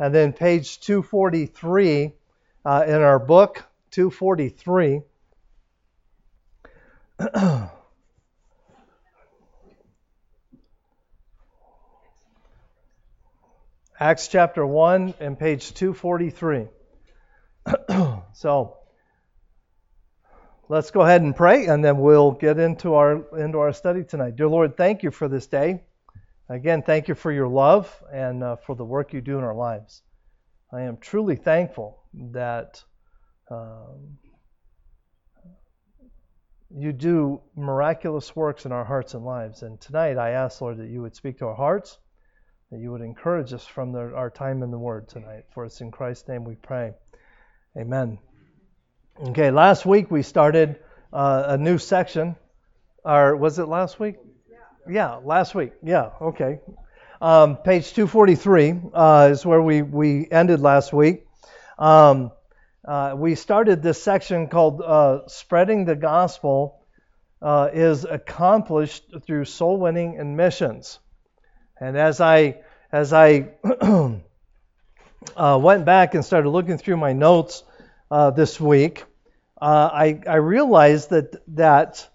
and then page 243 uh, in our book, 243. Acts chapter 1 and page 243. so let's go ahead and pray and then we'll get into our into our study tonight. Dear Lord, thank you for this day. Again, thank you for your love and uh, for the work you do in our lives. I am truly thankful that um, you do miraculous works in our hearts and lives. And tonight I ask, Lord, that you would speak to our hearts, that you would encourage us from the, our time in the Word tonight. For it's in Christ's name we pray. Amen. Okay, last week we started uh, a new section. Or was it last week? Yeah, last week. Yeah, okay. Um, page 243 uh, is where we, we ended last week. Um, uh, we started this section called uh, Spreading the Gospel uh, is Accomplished Through Soul Winning and Missions. And as I, as I uh, went back and started looking through my notes uh, this week, I, I realized that, that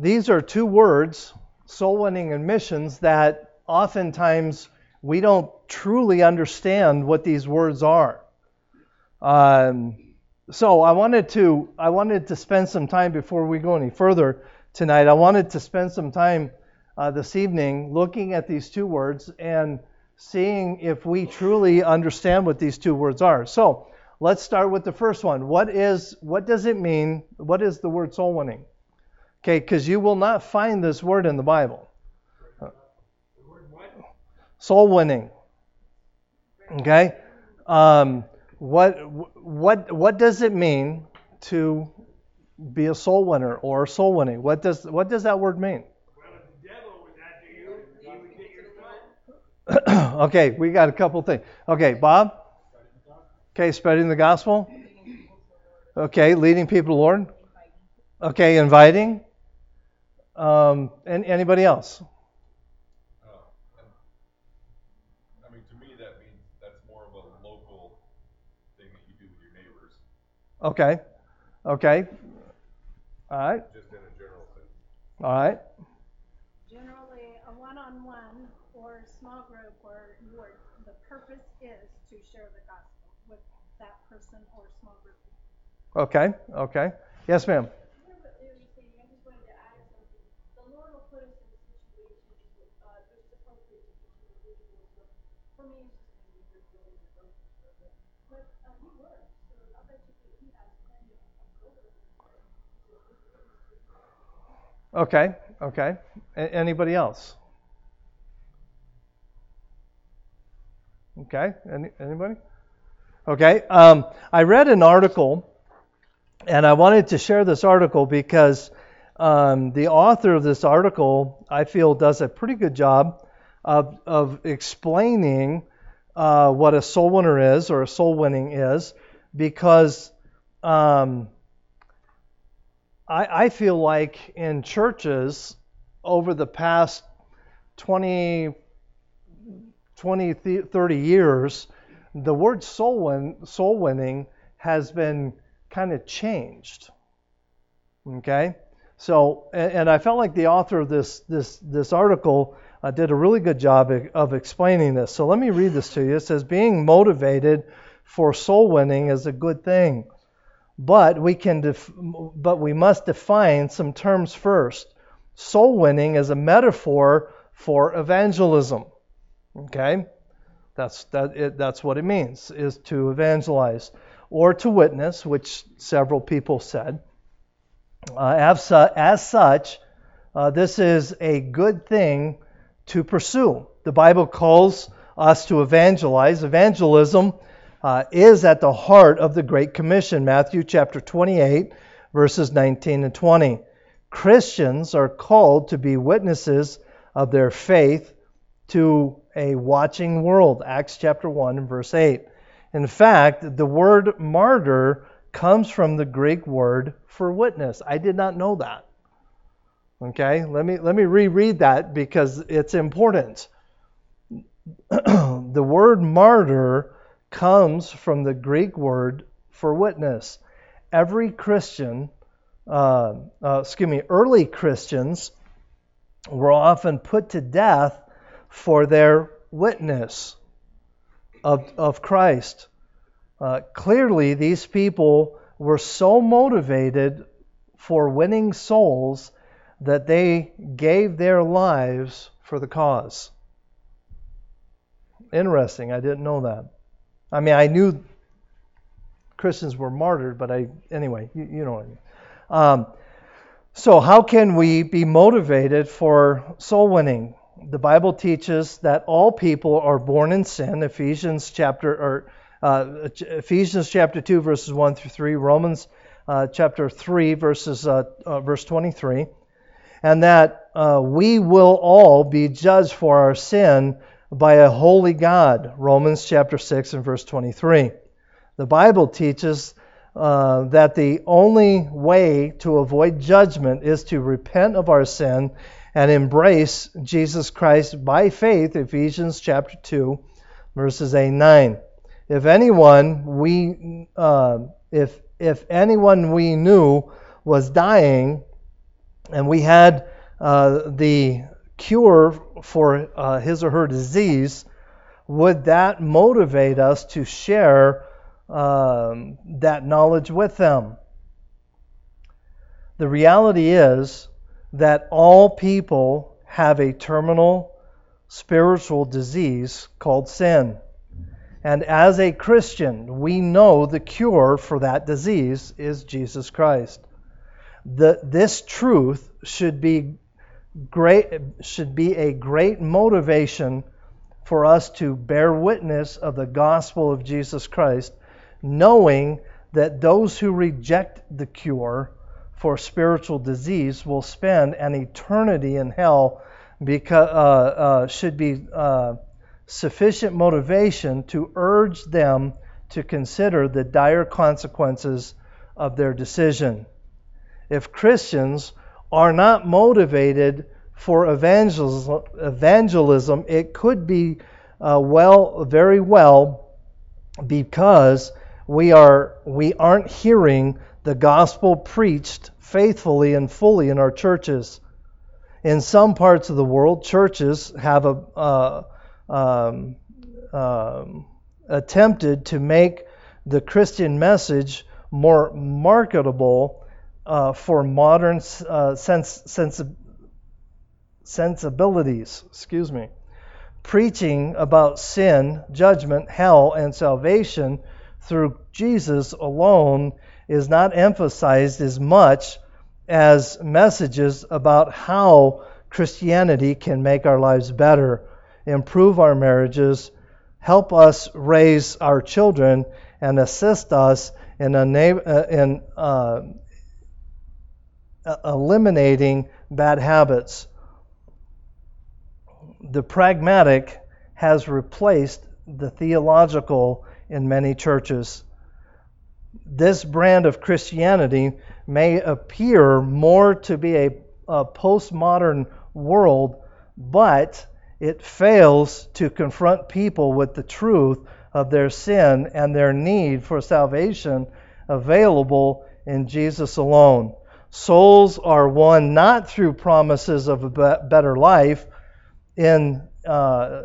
these are two words, soul winning and missions, that oftentimes we don't truly understand what these words are. Um, so I wanted to I wanted to spend some time before we go any further tonight. I wanted to spend some time uh, this evening looking at these two words and seeing if we truly understand what these two words are. So let's start with the first one. What is what does it mean? What is the word soul winning? Okay, because you will not find this word in the Bible. Soul winning. Okay. Um, what what what does it mean to be a soul winner or soul winning? What does what does that word mean? okay, we got a couple things. Okay, Bob. Okay, spreading the gospel. Okay, leading people to Lord. Okay, inviting. Um, and anybody else? Okay. Okay. All right. Just in a general sense. All right. Generally, a one-on-one or small group where your the purpose is to share the gospel with that person or small group. Okay. Okay. Yes, ma'am. Okay, okay. A- anybody else? Okay, Any, anybody? Okay, um, I read an article, and I wanted to share this article because um, the author of this article, I feel, does a pretty good job of, of explaining uh, what a soul winner is or a soul winning is because um, I, I feel like in churches over the past 20, 20 30 years, the word soul, win, soul winning has been kind of changed. Okay? So, and, and, I felt like the author of this, this, this article uh, did a really good job of explaining this. So let me read this to you. It says, Being motivated for soul winning is a good thing. But we can def- but we must define some terms first. Soul winning is a metaphor for evangelism. Okay? That's that it, that's what it means is to evangelize or to witness, which several people said. Uh, as, as, such, uh, this is a good thing to pursue. The Bible calls us to evangelize. Evangelism uh, is at the heart of the Great Commission, Matthew chapter 28, verses 19 and 20. Christians are called to be witnesses of their faith to a watching world, Acts chapter 1 and verse 8. In fact, the word martyr comes from the Greek word for witness. I did not know that. Okay, let me let me reread that because it's important. the word martyr comes from the Greek word for witness. Every Christian, uh, uh, excuse me, early Christians were often put to death for their witness of, of Christ. Uh, clearly, these people were so motivated for winning souls that they gave their lives for the cause. Interesting. I didn't know that. I mean, I knew Christians were martyred, but I, anyway, you, you know what I mean. Um, so, how can we be motivated for soul winning? The Bible teaches that all people are born in sin. Ephesians chapter or uh, Ephesians chapter two verses one through three, Romans uh, chapter three verses uh, uh verse twenty three, and that uh, we will all be judged for our sin by a holy God. Romans chapter 6 and verse 23. The Bible teaches uh, that the only way to avoid judgment is to repent of our sin and embrace Jesus Christ by faith, Ephesians chapter 2, verses 8 and 9. If anyone we uh, if if anyone we knew was dying and we had uh, the cure for uh, his or her disease, would that motivate us to share um, that knowledge with them? The reality is that all people have a terminal spiritual disease called sin. And as a Christian, we know the cure for that disease is Jesus Christ. The, this truth should be great should be a great motivation for us to bear witness of the gospel of Jesus Christ, knowing that those who reject the cure for spiritual disease will spend an eternity in hell because uh, uh, should be uh, sufficient motivation to urge them to consider the dire consequences of their decision. If Christians are not motivated for evangelism, evangelism it could be uh, well, very well, because we are we aren't hearing the gospel preached faithfully and fully in our churches. In some parts of the world, churches have a, uh, um, um, attempted to make the Christian message more marketable uh, for modern uh, sense, sensi- sensibilities. Excuse me. Preaching about sin, judgment, hell, and salvation through Jesus alone is not emphasized as much as messages about how Christianity can make our lives better, improve our marriages, help us raise our children, and assist us in, uh, in uh, Uh, eliminating bad habits. The pragmatic has replaced the theological in many churches. This brand of Christianity may appear more to be a, a postmodern world, but it fails to confront people with the truth of their sin and their need for salvation available in Jesus alone. Souls are won not through promises of a better life, in, uh,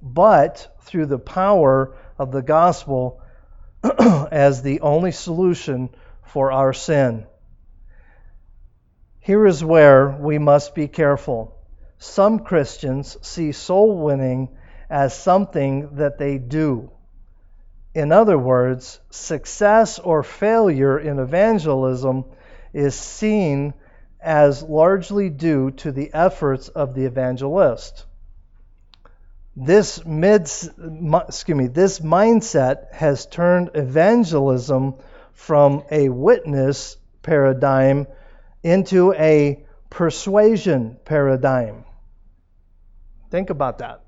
but through the power of the gospel as the only solution for our sin. Here is where we must be careful. Some Christians see soul winning as something that they do. In other words, success or failure in evangelism is seen as largely due to the efforts of the evangelist. This mid, excuse me, this mindset has turned evangelism from a witness paradigm into a persuasion paradigm. Think about that.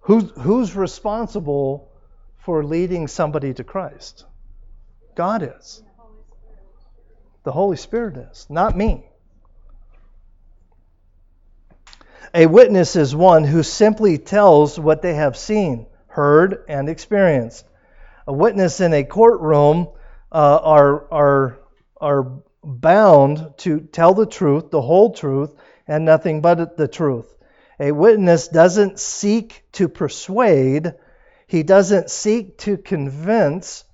Who's, who's responsible for leading somebody to Christ? God is. The Holy Spirit is, not me. A witness is one who simply tells what they have seen, heard, and experienced. A witness in a courtroom uh, are, are, are bound to tell the truth, the whole truth, and nothing but the truth. A witness doesn't seek to persuade, he doesn't seek to convince.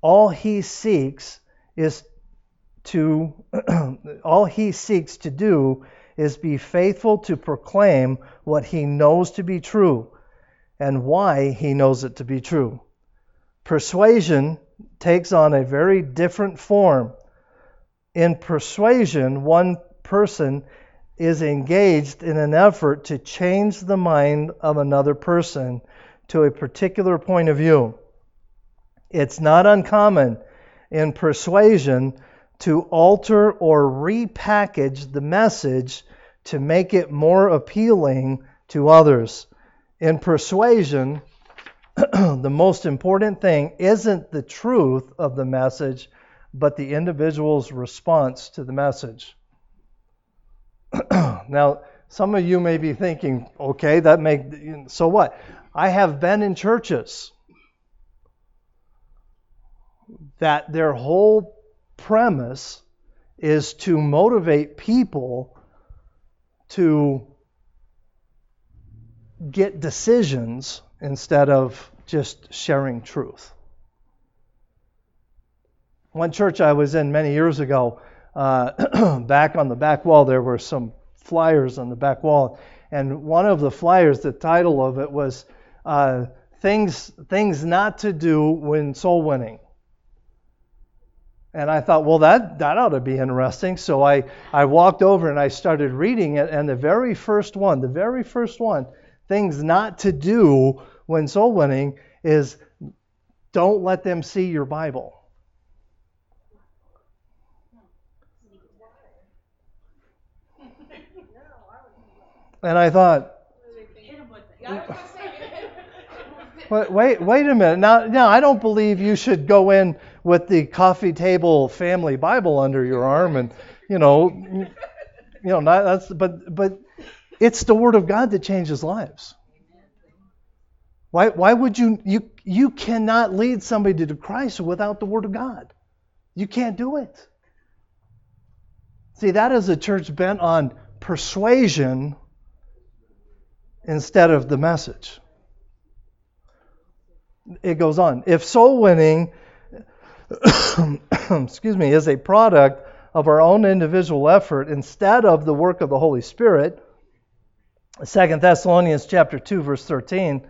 All he seeks is to all he seeks to do is be faithful to proclaim what he knows to be true and why he knows it to be true. Persuasion takes on a very different form. In persuasion, one person is engaged in an effort to change the mind of another person to a particular point of view. It's not uncommon in persuasion to alter or repackage the message to make it more appealing to others. In persuasion, the most important thing isn't the truth of the message, but the individual's response to the message. now, some of you may be thinking, okay, that make so what? I have been in churches that their whole premise is to motivate people to get decisions instead of just sharing truth. One church I was in many years ago, uh, back on the back wall, there were some flyers on the back wall, and one of the flyers, the title of it was uh, "Things Things Not to Do When Soul Winning." And I thought, well, that, that ought to be interesting. So I, I walked over and I started reading it. And the very first one, the very first one, things not to do when soul winning is don't let them see your Bible. And I thought, wait, wait, a minute. Now, now, I don't believe you should go in with the coffee table family Bible under your arm, and you know, you know, not, that's but but it's the Word of God that changes lives. Why why would you you you cannot lead somebody to Christ without the Word of God? You can't do it. See, that is a church bent on persuasion instead of the message. It goes on. If soul winning excuse me, is a product of our own individual effort instead of the work of the Holy Spirit, 2 Thessalonians chapter 2 verse 13,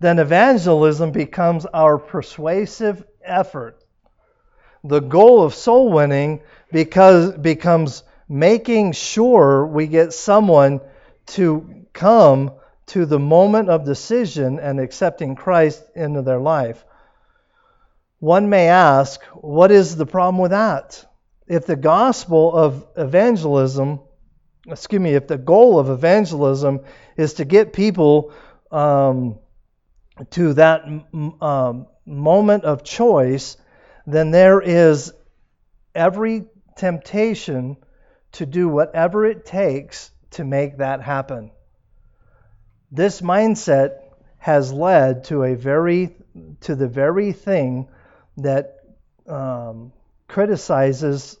then evangelism becomes our persuasive effort. The goal of soul winning because becomes making sure we get someone to come to the moment of decision and accepting Christ into their life. One may ask, what is the problem with that? If the gospel of evangelism, excuse me, if the goal of evangelism is to get people um, to that um, moment of choice, then there is every temptation to do whatever it takes to make that happen. This mindset has led to a very to the very thing that um, criticizes,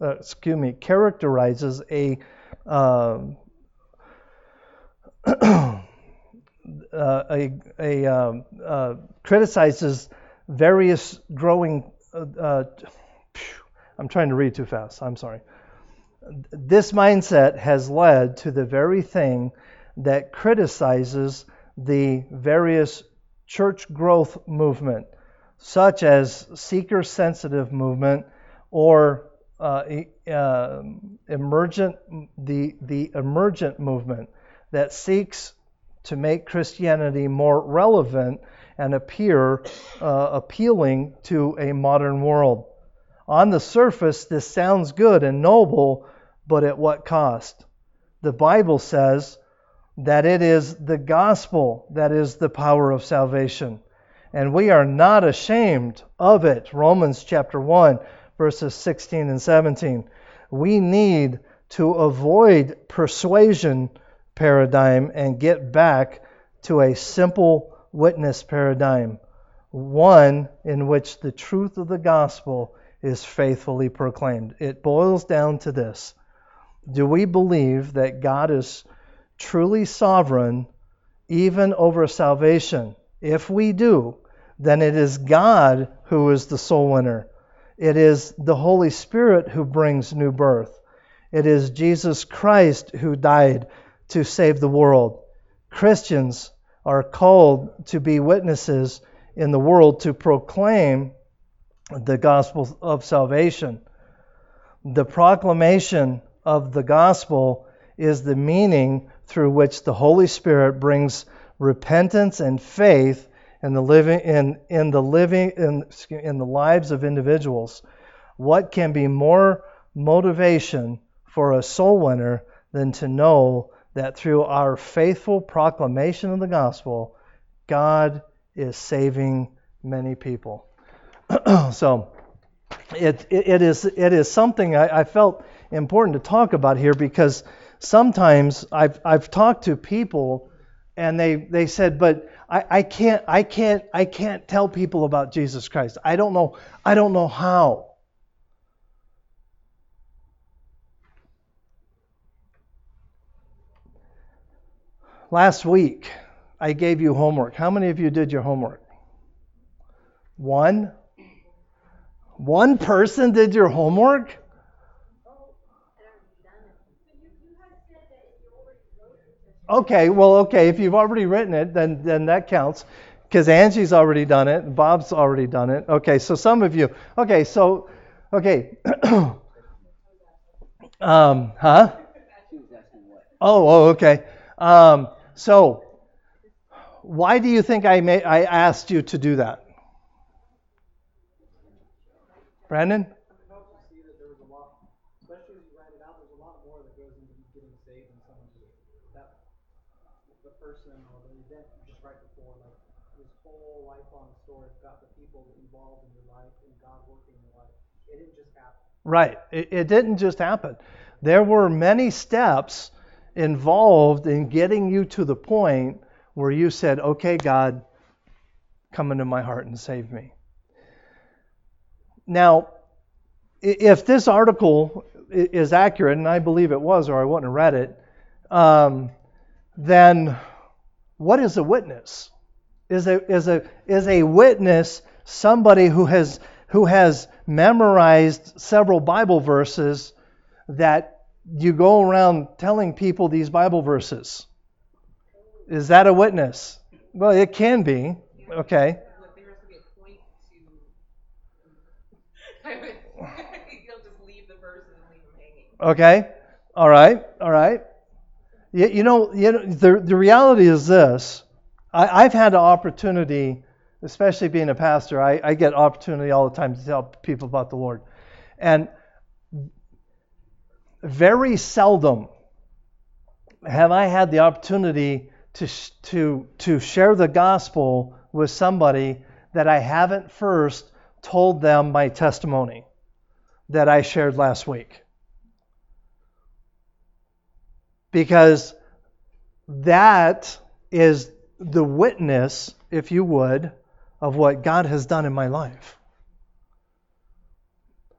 uh, excuse me, characterizes a um, uh, a, a um, uh, criticizes various growing. Uh, uh, I'm trying to read too fast. I'm sorry. This mindset has led to the very thing that criticizes the various church growth movement such as seeker sensitive movement or uh, uh, emergent, the, the emergent movement that seeks to make Christianity more relevant and appear uh, appealing to a modern world. On the surface, this sounds good and noble, but at what cost? The Bible says that it is the gospel that is the power of salvation and we are not ashamed of it. Romans chapter 1, verses 16 and 17. We need to avoid persuasion paradigm and get back to a simple witness paradigm, one in which the truth of the gospel is faithfully proclaimed. It boils down to this Do we believe that God is truly sovereign even over salvation? If we do, then it is God who is the soul winner. It is the Holy Spirit who brings new birth. It is Jesus Christ who died to save the world. Christians are called to be witnesses in the world to proclaim the gospel of salvation. The proclamation of the gospel is the meaning through which the Holy Spirit brings repentance and faith in the living in, in the living in, in the lives of individuals. What can be more motivation for a soul winner than to know that through our faithful proclamation of the gospel, God is saving many people. so it, it, it, is, it is something I, I, felt important to talk about here because sometimes I've, I've talked to people and they, they said, but I, I can't I can't I can't tell people about Jesus Christ. I don't know I don't know how. Last week, I gave you homework. How many of you did your homework? One? One person did your homework? Okay, well, okay, if you've already written it, then then that counts because Angie's already done it, Bob's already done it. Okay, so some of you. Okay, so okay. um, huh? Oh, oh, okay. Um, so, why do you think I may, I asked you to do that? Brandon? Right. It, it, didn't just happen. There were many steps involved in getting you to the point where you said, okay, God, come into my heart and save me. Now, if this article is accurate, and I believe it was, or I wouldn't have read it, um, then what is a witness? Is a, is, a, is a witness somebody who has, who has memorized several Bible verses that you go around telling people these Bible verses. Is that a witness? Well, it can be. Okay. Okay. All right. All right. You, you know, you know the, the reality is this. I, have had an opportunity, especially being a pastor, I, I get opportunity all the time to tell people about the Lord. And very seldom have I had the opportunity to, to, to share the gospel with somebody that I haven't first told them my testimony that I shared last week. Because that is the witness, if you would, of what God has done in my life.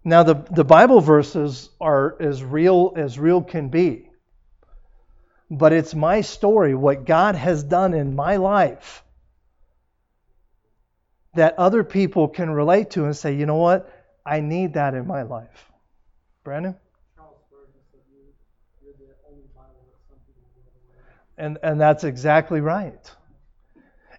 Now, the, the Bible verses are as real as real can be. But it's my story, what God has done in my life, that other people can relate to and say, you know what? I need that in my life. Brandon? And, and that's exactly right.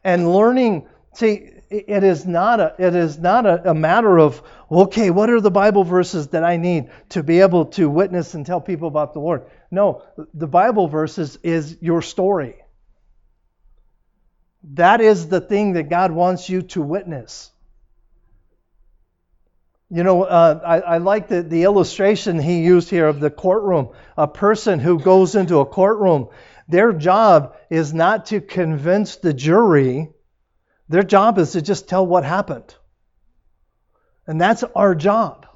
And learning, see, it is not a, it is not a, a matter of, okay, what are the Bible verses that I need to be able to witness and tell people about the Lord? No, the Bible verses is your story. That is the thing that God wants you to witness. You know, uh, I, I, like the, the illustration he used here of the courtroom. A person who goes into a courtroom, their job is not to convince the jury their job is to just tell what happened. And that's our job,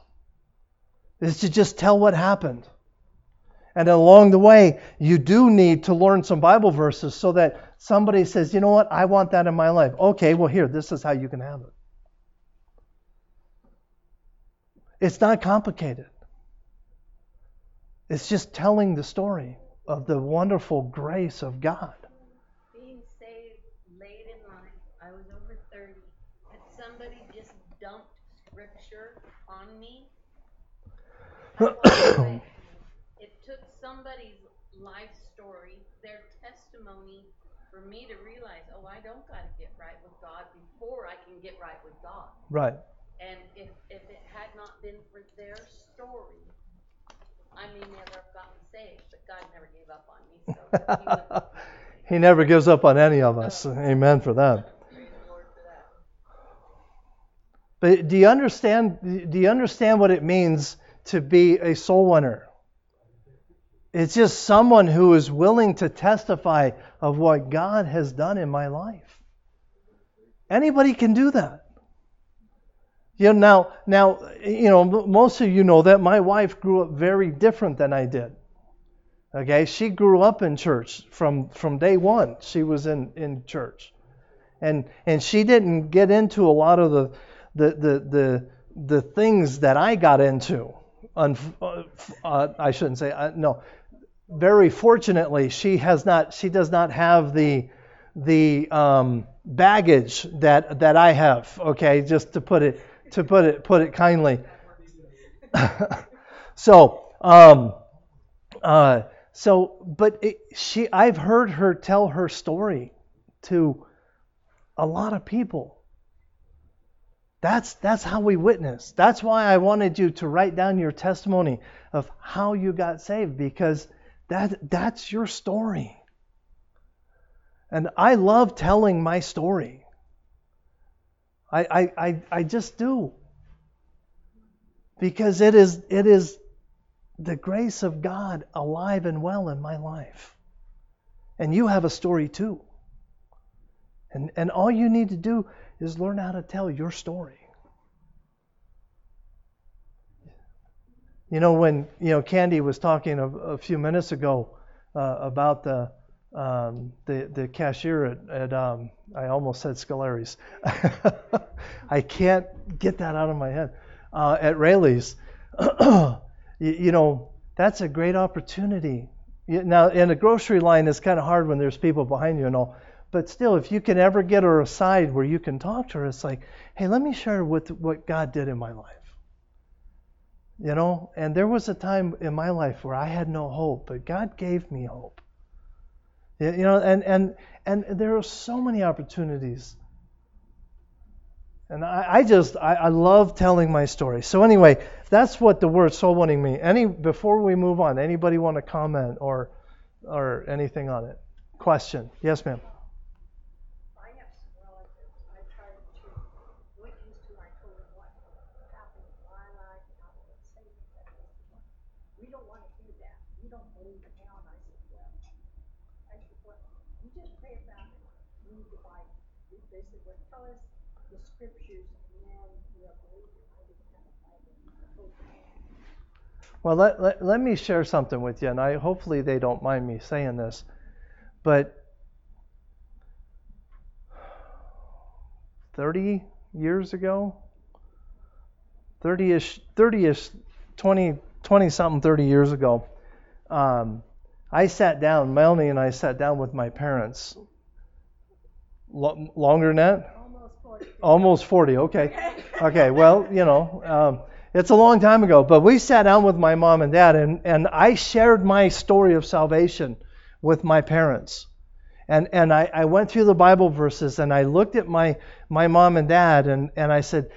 is to just tell what happened. And along the way, you do need to learn some Bible verses so that somebody says, you know what, I want that in my life. Okay, well, here, this is how you can have it. It's not complicated. It's just telling the story of the wonderful grace of God. Being saved late in life, I was over 30, and somebody just dumped scripture on me. it took somebody's life story, their testimony, for me to realize, oh, I don't got to get right with God before I can get right with God. Right. And if, if it had not been for their story, I may never have gotten saved, but God never gave up on me. So he, he never gives up on any of us. Oh. Amen for that. But do you understand? Do you understand what it means to be a soul winner? It's just someone who is willing to testify of what God has done in my life. Anybody can do that. You know, now, now, you know, most of you know that my wife grew up very different than I did. Okay, she grew up in church from from day one. She was in in church, and and she didn't get into a lot of the the the the, the things that I got into. Uh, uh, I shouldn't say uh, no. Very fortunately, she has not. She does not have the the um, baggage that that I have. Okay, just to put it to put it put it kindly. so, um, uh, so, but it, she, I've heard her tell her story to a lot of people. That's that's how we witness. That's why I wanted you to write down your testimony of how you got saved because that that's your story. And I love telling my story. I, I, I, I just do. Because it is, it is the grace of God alive and well in my life. And you have a story too. And, and all you need to do is learn how to tell your story. You know, when you know Candy was talking a, a few minutes ago uh, about the um, the the cashier at, at um, I almost said Scolari's. I can't get that out of my head. Uh, at Raley's, you, you, know that's a great opportunity. Now in a grocery line, it's kind of hard when there's people behind you and all. But still, if you can ever get her aside where you can talk to her, it's like, hey, let me share with what God did in my life. You know, and there was a time in my life where I had no hope, but God gave me hope. You know, and and and there are so many opportunities. And I, I just I, I, love telling my story. So anyway, that's what the word soul winning means. Any before we move on, anybody want to comment or or anything on it? Question? Yes, ma'am. Well, let, let, let me share something with you, and I hopefully they don't mind me saying this, but 30 years ago, 30ish, 30ish, 20, 20 something, 30 years ago, um, I sat down, Melanie and I sat down with my parents. L- longer than that? Almost 40. Almost 40, okay. Okay, well, you know, um, it's a long time ago, but we sat down with my mom and dad, and, and I shared my story of salvation with my parents. And, and I, I went through the Bible verses and I looked at my, my mom and dad and, and I said,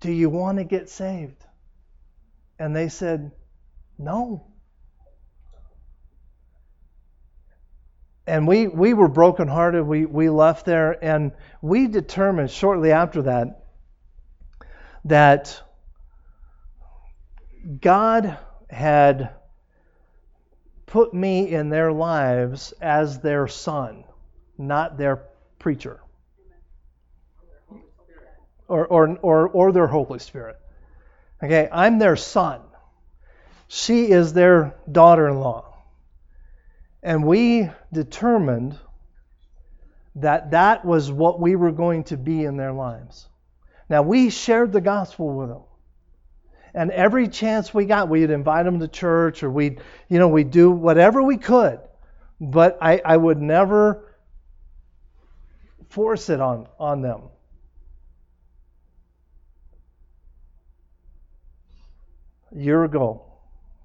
Do you want to get saved? And they said, No. And we, we were brokenhearted. We, we left there and we determined shortly after that that God had put me in their lives as their son, not their preacher. Or, or, or, or their Holy Spirit. Okay, I'm their son. she is their daughter in law. And we determined that that was what we were going to be in their lives. Now, we shared the gospel with them. And every chance we got, we'd invite them to church or we'd, you know, we'd do whatever we could. But I, I would never force it on, on them. A year ago,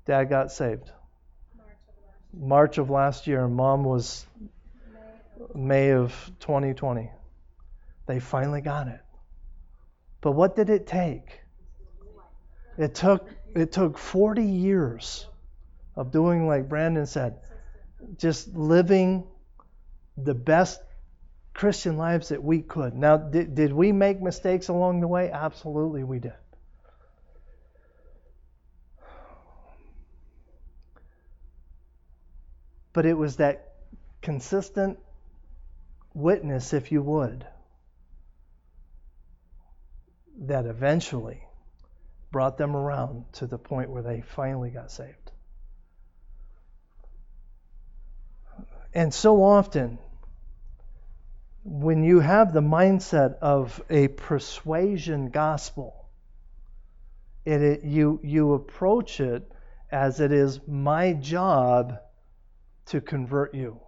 Dad got saved. March of last year, Mom was May of 2020. They finally got it. But what did it take? It took it took 40 years of doing like Brandon said, just living the best Christian lives that we could. Now, did, did we make mistakes along the way? Absolutely, we did. But it was that consistent witness, if you would, that eventually brought them around to the point where they finally got saved. And so often, when you have the mindset of a persuasion gospel, it, it, you, you approach it as it is my job to convert you.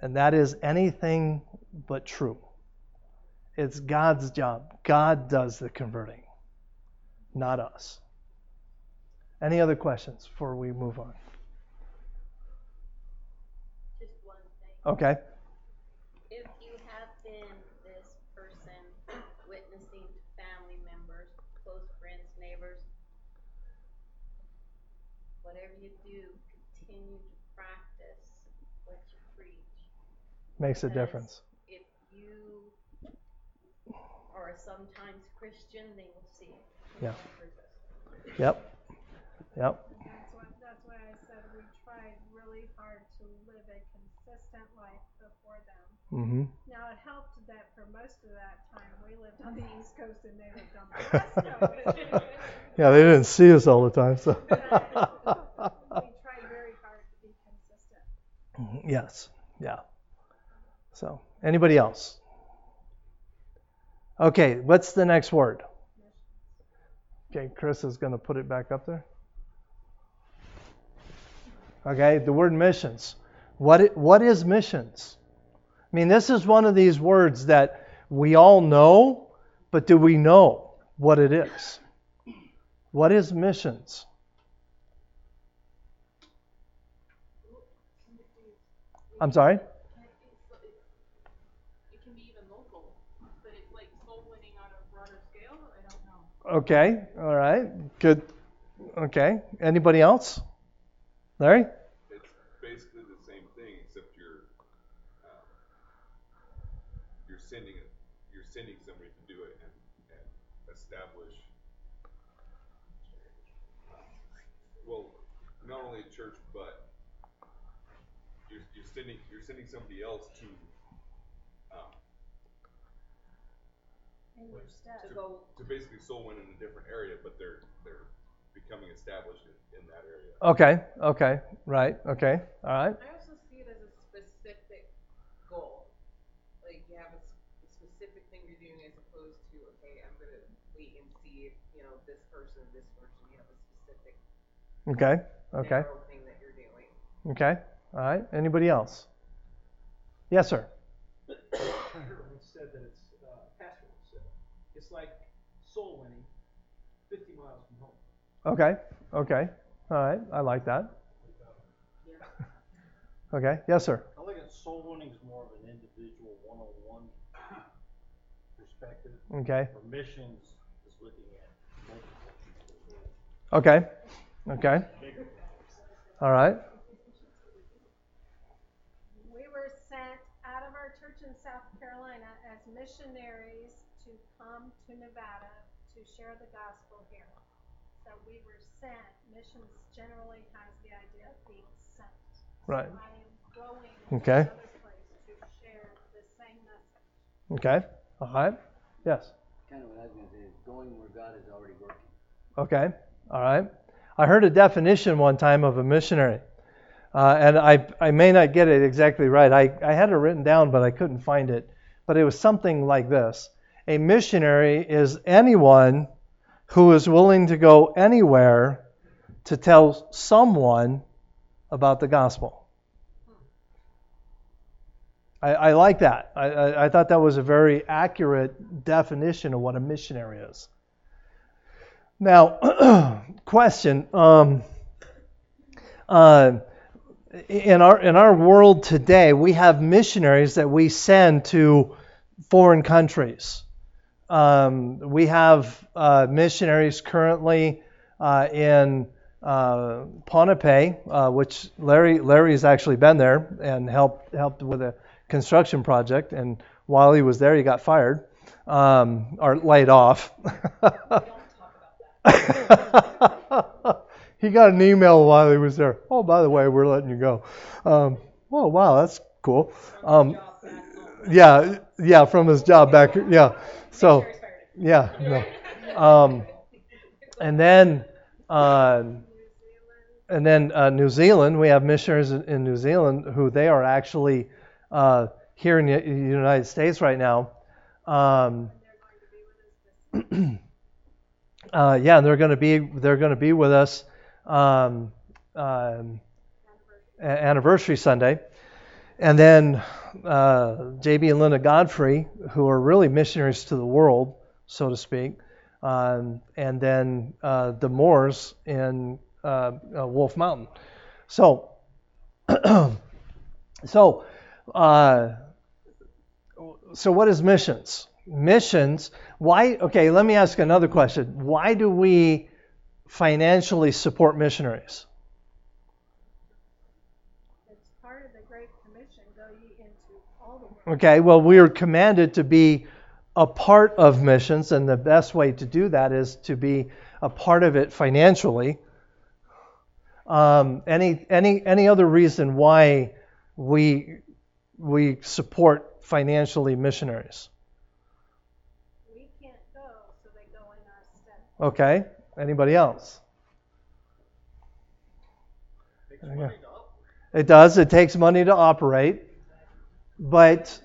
And that is anything but true. It's God's job. God does the converting, not us. Any other questions before we move on? Just one thing. Okay. If you have been this person witnessing to family members, close friends, neighbors, whatever you do, continue to practice what you preach. Makes a Because difference. If you are a sometimes Christian, they will see it. Yeah. Yep. Yep. That's why, that's why I said we tried really hard to live a consistent life before them. Mm-hmm. Now, it helped that for most of that time, we lived on the East Coast and they lived on the West Coast. Yeah, they didn't see us all the time, so. We tried very hard to be consistent. yes. Yeah. So, anybody else? Okay, what's the next word? Okay, Chris is going to put it back up there. Okay, the word missions. What it, what is missions? I mean, this is one of these words that we all know, but do we know what it is? What is missions? I'm sorry? It can be even local, but it's like soul winning on a broader scale. I don't know. Okay, all right, good. Okay, anybody else? Larry? It's basically the same thing, except you're, um, you're sending, you're sending somebody to do it and, and establish, well, not only a church, but you're, you're sending, you're sending somebody else to, In your steps. to, to basically soul win in a different area, but they're, they're becoming established in, in that area. Okay, okay, right, okay, all right. I also see it as a specific goal. Like you have a, s- a specific thing you're doing as opposed to, okay, I'm gonna wait and see if, you know, this person, this person, you have a specific Okay, okay, narrow thing that you're doing. okay, all right. Anybody else? Yes, sir. Everyone said that it's, uh, Pastor said, it's like soul winning, fifty miles from home. Okay, okay, all right. I like that. Okay, yes, sir. I look at soul winning as more of an individual one-on-one perspective, Okay, or missions is looking at multiple okay, okay, all right. We were sent out of our church in South Carolina as missionaries to come to Nevada to share the gospel here. So we were sent. Missions generally has the idea of being sent. Right. So I am going Okay. to another place to share the same message. Okay, all right. Yes. kind of what I was gonna say, is going where God is already working. Okay, All right. I heard a definition one time of a missionary, uh, and I, I may not get it exactly right. I, I had it written down, but I couldn't find it. But it was something like this A missionary is anyone who is willing to go anywhere to tell someone about the gospel. I, I like that. I, I, I thought that was a very accurate definition of what a missionary is. Now, question. Um, uh, in our in our world today, we have missionaries that we send to foreign countries. Um, we have uh, missionaries currently uh, in uh, Ponape, uh, which Larry Larry's actually been there and helped helped with a construction project. And while he was there, he got fired um, or laid off. he got an email while he was there. Oh, by the way, we're letting you go. Um, oh, wow, that's cool. Um, yeah, yeah, from his job back. Yeah, so yeah, no. Um, and then, uh, and then uh, New Zealand. We have missionaries in, New Zealand who they are actually uh, here in the United States right now. Um, uh, yeah, they're going to be they're going to be with us um, um, anniversary Sunday, and then uh, JB and Linda Godfrey, who are really missionaries to the world, so to speak, um, and then uh, the Moors in uh, uh, Wolf Mountain. So, so, uh, so what is missions? Missions. Why? Okay, let me ask another question. Why do we financially support missionaries? It's part of the Great Commission, go ye into all the world. Okay, well, we are commanded to be a part of missions, and the best way to do that is to be a part of it financially. Um, any any any other reason why we we support financially missionaries? We can't go, so they go in our stead. Okay. Anybody else? Takes money to operate. It does. It takes money to operate, but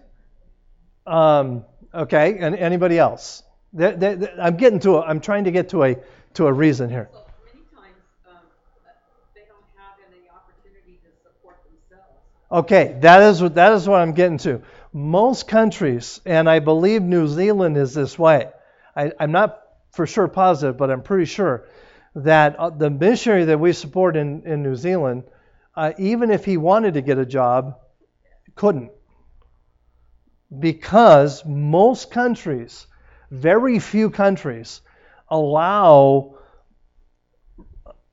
um, okay. And anybody else? Th- th- th- I'm getting to. A, I'm trying to get to a to a reason here. So many times, um, they don't have any opportunity to support themselves. Okay, that is what that is what I'm getting to. Most countries, and I believe New Zealand is this way. I, I'm not for sure positive, but I'm pretty sure that uh, the missionary that we support in, in New Zealand, uh, even if he wanted to get a job, couldn't. Because most countries, very few countries, allow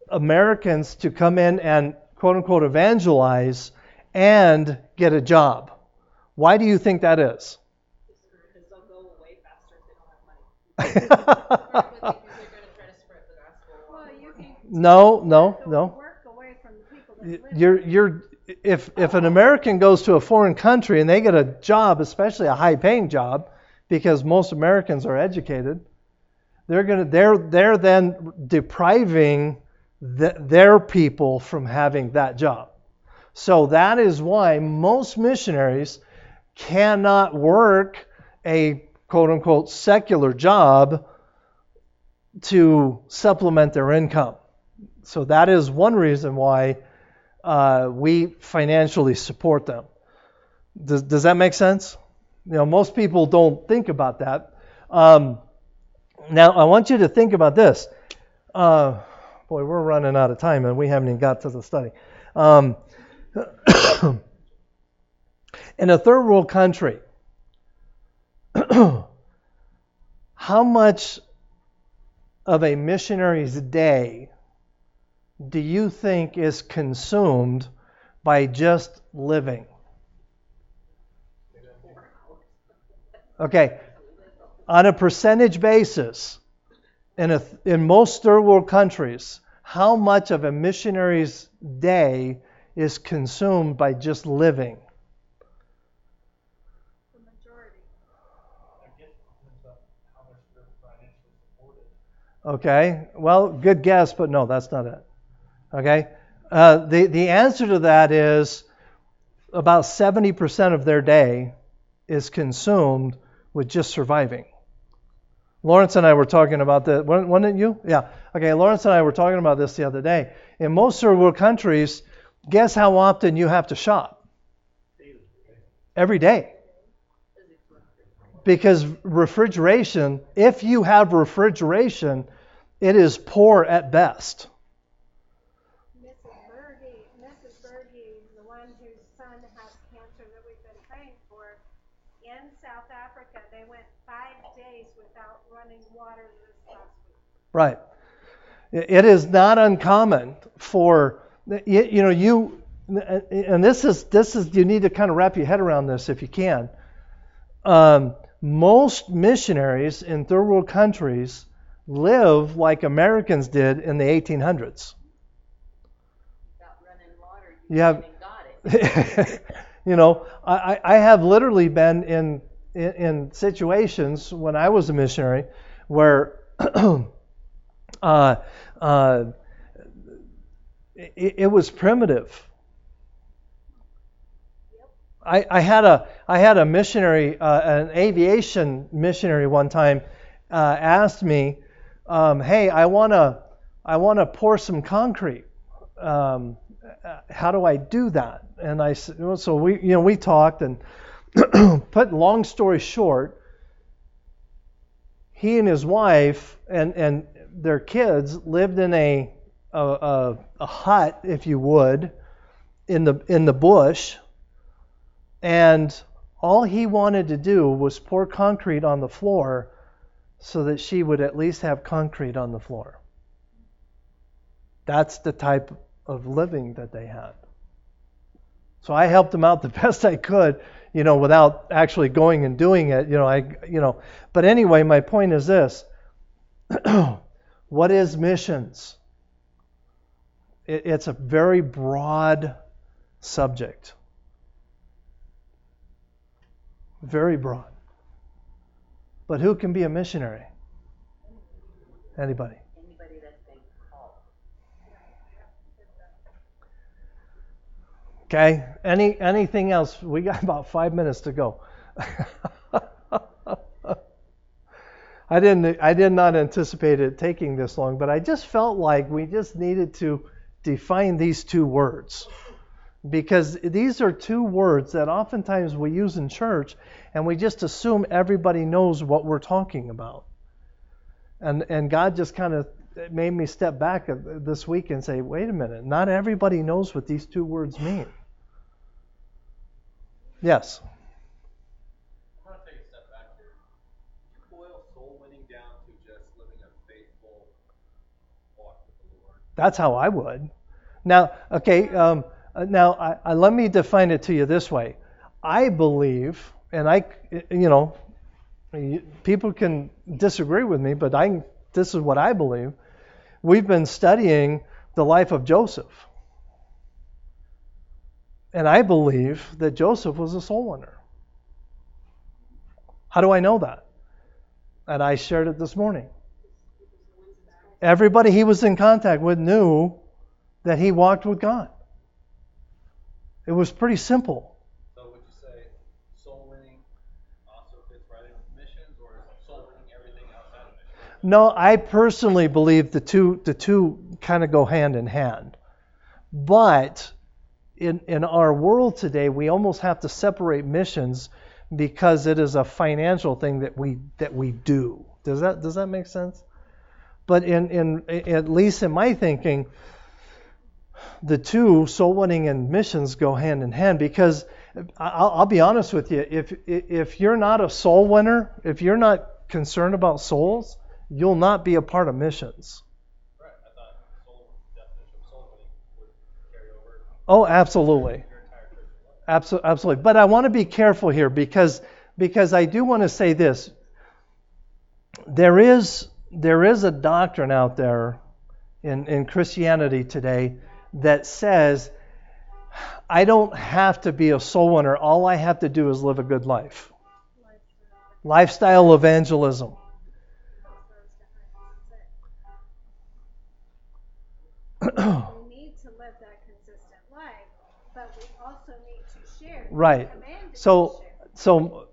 Americans to come in and quote unquote evangelize and get a job. Why do you think that is? Because they'll go away faster if they don't have money. Or because they're gonna try to spread the gospel. Well, you can no, no, no. work away from the people that Y- live You're, you're, if, if an American goes to a foreign country and they get a job, especially a high paying job, because most Americans are educated, they're gonna, they're, they're then depriving the, their people from having that job. So that is why most missionaries cannot work a quote unquote secular job to supplement their income. So that is one reason why uh, we financially support them. Does, does that make sense? You know, most people don't think about that. Um, now, I want you to think about this. Uh, boy, we're running out of time and we haven't even got to the study. Um, in a third world country, how much of a missionary's day do you think is consumed by just living? Okay, on a percentage basis, in, a, in most third world countries, how much of a missionary's day is consumed by just living? Okay. Well, good guess, but no, that's not it. Okay. Uh, the the answer to that is about 70% of their day is consumed with just surviving. Lawrence and I were talking about that. Wasn't you? Yeah. Okay. Lawrence and I were talking about this the other day. In most third world countries, guess how often you have to shop? Every day. Because refrigeration, if you have refrigeration, it is poor at best. Mrs. Berge, Mrs. Berge, the one whose son has cancer that we've been praying for, in South Africa, they went five days without running water this last week. Right. It is not uncommon for you, know you and this is this is you need to kind of wrap your head around this if you can. Um, most missionaries in third world countries live like Americans did in the 1800s. Without running water, You you have- got it. you know, I, I have literally been in, in in situations when I was a missionary where uh, uh, it, it was primitive. I, I had a I had a missionary, uh, an aviation missionary one time, uh, asked me, um, "Hey, I wanna I wanna pour some concrete. Um, how do I do that?" And I said, so we you know we talked and put long story short, he and his wife and and their kids lived in a a, a, a hut, if you would, in the in the bush and all he wanted to do was pour concrete on the floor so that she would at least have concrete on the floor. That's the type of living that they had. So I helped them out the best I could, you know, without actually going and doing it, you know, I you know, but anyway, my point is this. what is missions? It, it's a very broad subject. Very broad. But who can be a missionary? Anybody. Anybody that's been called. Okay. Any anything else? We got about five minutes to go. I didn't. I did not anticipate it taking this long, but I just felt like we just needed to define these two words because these are two words that oftentimes we use in church, and we just assume everybody knows what we're talking about. And and God just kind of made me step back this week and say, wait a minute, not everybody knows what these two words mean. Yes. I'm going to take a step back here. Did you boil soul winning down to just living a faithful walk with the Lord? That's how I would. Now, okay, um, uh, now I, I, let me define it to you this way. I believe, and I, you know, people can disagree with me, but I, this is what I believe. We've been studying the life of Joseph. And I believe that Joseph was a soul winner. How do I know that? And I shared it this morning. Everybody he was in contact with knew that he walked with God. It was pretty simple. So would you say soul winning also fits right in with missions, or is soul winning everything outside of missions? No, I personally believe the two the two kind of go hand in hand. But in in our world today, we almost have to separate missions because it is a financial thing that we that we do. Does that does that make sense? But in in at least in my thinking, the two soul winning and missions go hand in hand because I'll, I'll, be honest with you if if you're not a soul winner if you're not concerned about souls you'll not be a part of missions. Oh absolutely. Absolutely absolutely. But i want to be careful here because because i do want to say this. There is there is a doctrine out there in in christianity today that says, I don't have to be a soul winner. All I have to do is live a good life. Lifestyle evangelism. we need to live that consistent life, but we also need to share. We're Right. So, so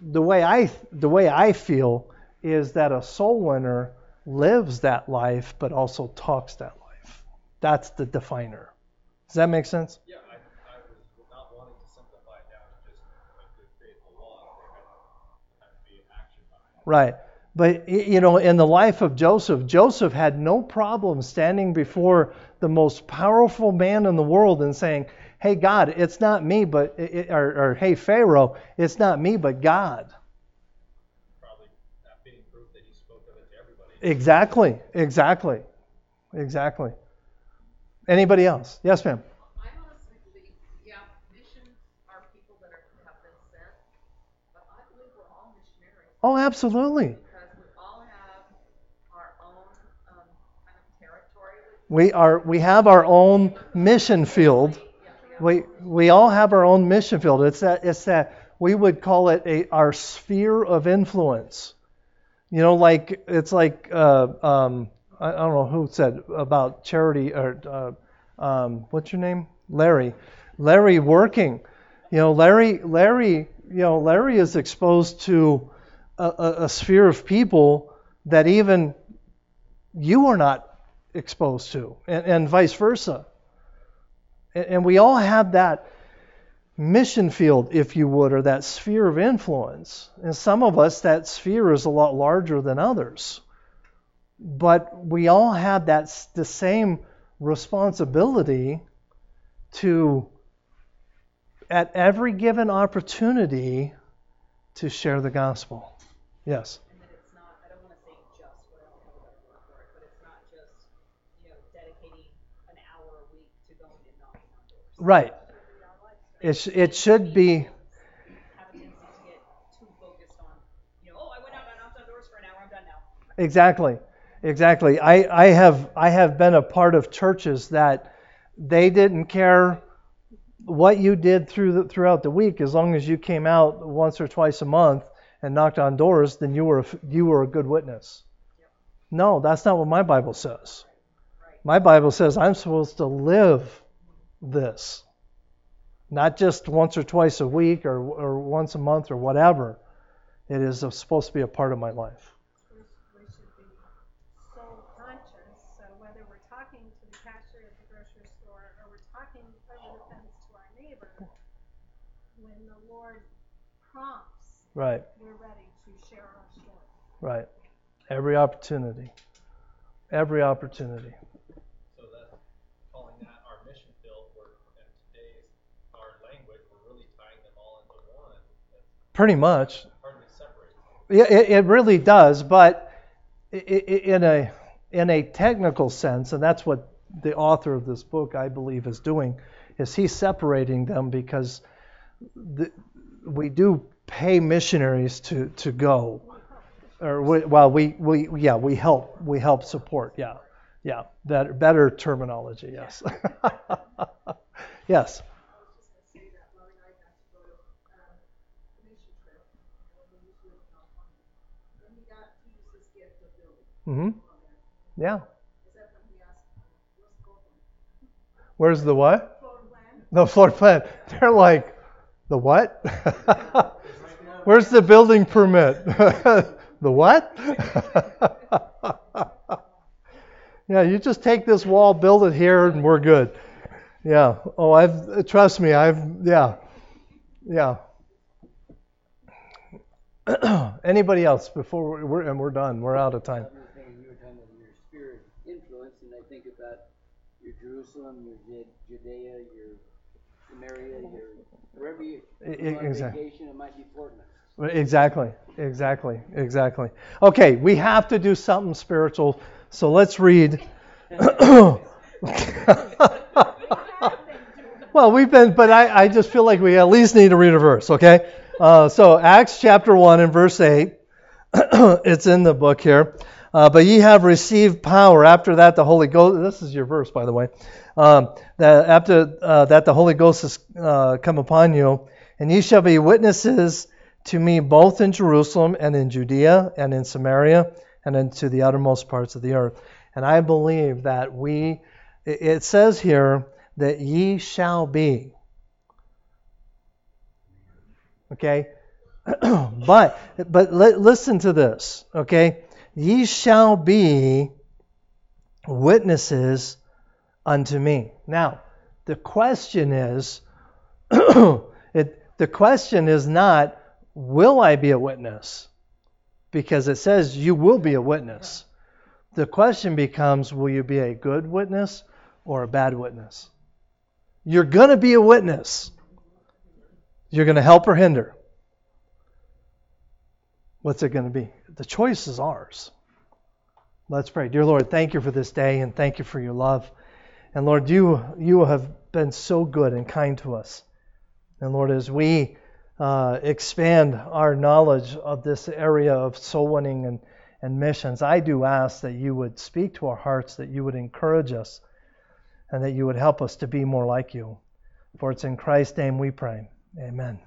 the way I the way I feel is that a soul winner lives that life, but also talks that life. That's the definer. Does that make sense? Yeah, I, I was not wanting to simplify it down to just a good law, there had, had to be an action behind it. Right. But you know, in the life of Joseph, Joseph had no problem standing before the most powerful man in the world and saying, "Hey God, it's not me, but it- or, or Hey Pharaoh, it's not me, but God." Probably that being proof that he spoke of it to everybody. Exactly. Exactly. Exactly. Anybody else? Yes, ma'am. I honestly believe, yeah, missions are people that are, have been sent, but I believe we're all missionaries Oh, absolutely. we have our own, um, kind of territory with We are we have our own mission field. We we all have our own mission field. It's that it's that we would call it a our sphere of influence. You know, like it's like uh, um, I, don't know who said about charity or uh, um, what's your name, Larry. Larry working. You know, Larry Larry you know Larry is exposed to a, a, a sphere of people that even you are not exposed to, and, and vice versa. And, and we all have that mission field, if you would, or that sphere of influence. And some of us, that sphere is a lot larger than others. But we all have that the same responsibility to, at every given opportunity, to share the gospel. Yes. and that it's not, I don't wanna say just, what I don't have a better word for it, but it's not just, you know, dedicating an hour a week to going and knocking on doors. Right. It, sh- it should be. Have a tendency to get too focused on, you know, oh, I went out and I knocked on doors for an hour, I'm done now. Exactly. Exactly. I, I have I have been a part of churches that they didn't care what you did through the, throughout the week as long as you came out once or twice a month and knocked on doors then you were a, you were a good witness. No, that's not what my Bible says. My Bible says I'm supposed to live this. Not just once or twice a week or or once a month or whatever. It is supposed to be a part of my life. we should be soul conscious, so whether we're talking to the cashier at the grocery store or we're talking over the fence to our neighbor, when the Lord prompts, Right. we're ready to share our story. Right. Every opportunity. Every opportunity. So that, calling that our mission field, we're, in today's, our language, we're really tying them all into one. That's Pretty much. Yeah, it, it really does, but in a in a technical sense, and that's what the author of this book, I believe, is doing, is he's separating them because the, we do pay missionaries to, to go, or we, well, we, we yeah we help we help support yeah yeah. Better better terminology yes. Yes hmm yeah. Where's the what? The floor plan. They're like the what? Where's the building permit? The what? Yeah you just take this wall build it here and we're good. Yeah. Oh i've trust me i've yeah. Yeah. Anybody else before we're and we're done. We're out of time Another thing you were talking about your spirit influence, and I think about your Jerusalem, your Judea, your Samaria, your wherever you E- go on exactly. vacation, it might be Portland. Exactly, exactly, exactly. Okay, we have to do something spiritual, so let's read. well, we've been, but I, I just feel like we at least need to read a verse, okay? Uh, so, Acts chapter 1 and verse 8, it's in the book here. Uh, but ye have received power. After that, the Holy Ghost, this is your verse, by the way. Um, that after uh, that, the Holy Ghost has uh, come upon you, and ye shall be witnesses to me both in Jerusalem and in Judea and in Samaria and into the uttermost parts of the earth. And I believe that we, It says here that ye shall be. Okay? but but li- listen to this, okay? Ye shall be witnesses unto me. Now, the question is it, the question is not will I be a witness? Because it says you will be a witness. The question becomes will you be a good witness or a bad witness? You're going to be a witness. You're going to help or hinder. What's it going to be? The choice is ours. Let's pray. Dear Lord, thank you for this day and thank you for your love. And Lord, you you have been so good and kind to us. And Lord, as we uh, expand our knowledge of this area of soul winning and, and missions, I do ask that you would speak to our hearts, that you would encourage us, and that you would help us to be more like you. For it's in Christ's name we pray. Amen.